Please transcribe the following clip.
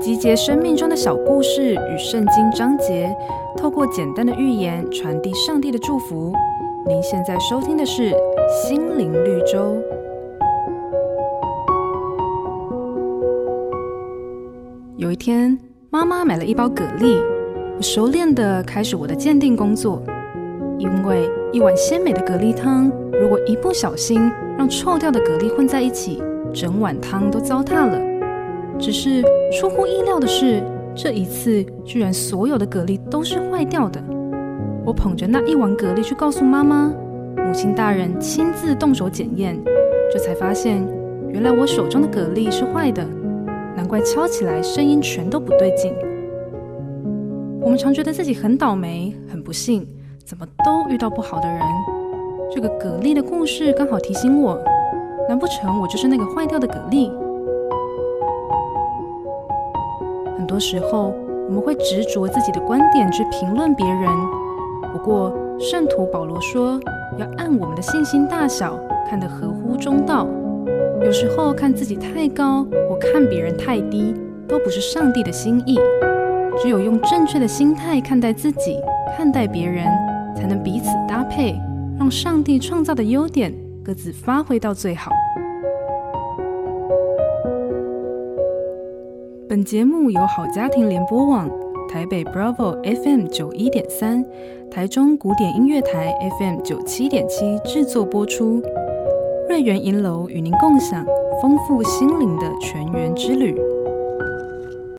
集结生命中的小故事与圣经章节，透过简单的寓言传递上帝的祝福。您现在收听的是《心灵绿洲》。有一天，妈妈买了一包蛤蜊，我熟练地开始我的鉴定工作。因为一碗鲜美的蛤蜊汤，如果一不小心让臭掉的蛤蜊混在一起，整碗汤都糟蹋了。只是出乎意料的是，这一次居然所有的蛤蜊都是坏掉的。我捧着那一碗蛤蜊去告诉妈妈，母亲大人亲自动手检验，这才发现原来我手中的蛤蜊是坏的，难怪敲起来声音全都不对劲。我们常觉得自己很倒霉、很不幸，怎么都遇到不好的人。这个蛤蜊的故事刚好提醒我，难不成我就是那个坏掉的蛤蜊？很多时候，我们会执着自己的观点去评论别人。不过，圣徒保罗说，要按我们的信心大小看得合乎中道。有时候看自己太高，或看别人太低，都不是上帝的心意。只有用正确的心态看待自己，看待别人，才能彼此搭配，让上帝创造的优点各自发挥到最好。本节目由好家庭联播网、台北 Bravo FM 九一点三、台中古典音乐台 FM 九七点七制作播出。瑞源银楼与您共享丰富心灵的全员之旅。